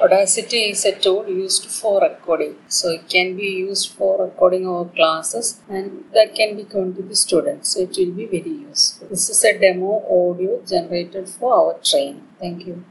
Audacity is a tool used for recording. So it can be used for recording our classes and that can be given to the students. So it will be very useful. This is a demo audio generated for our training. Thank you.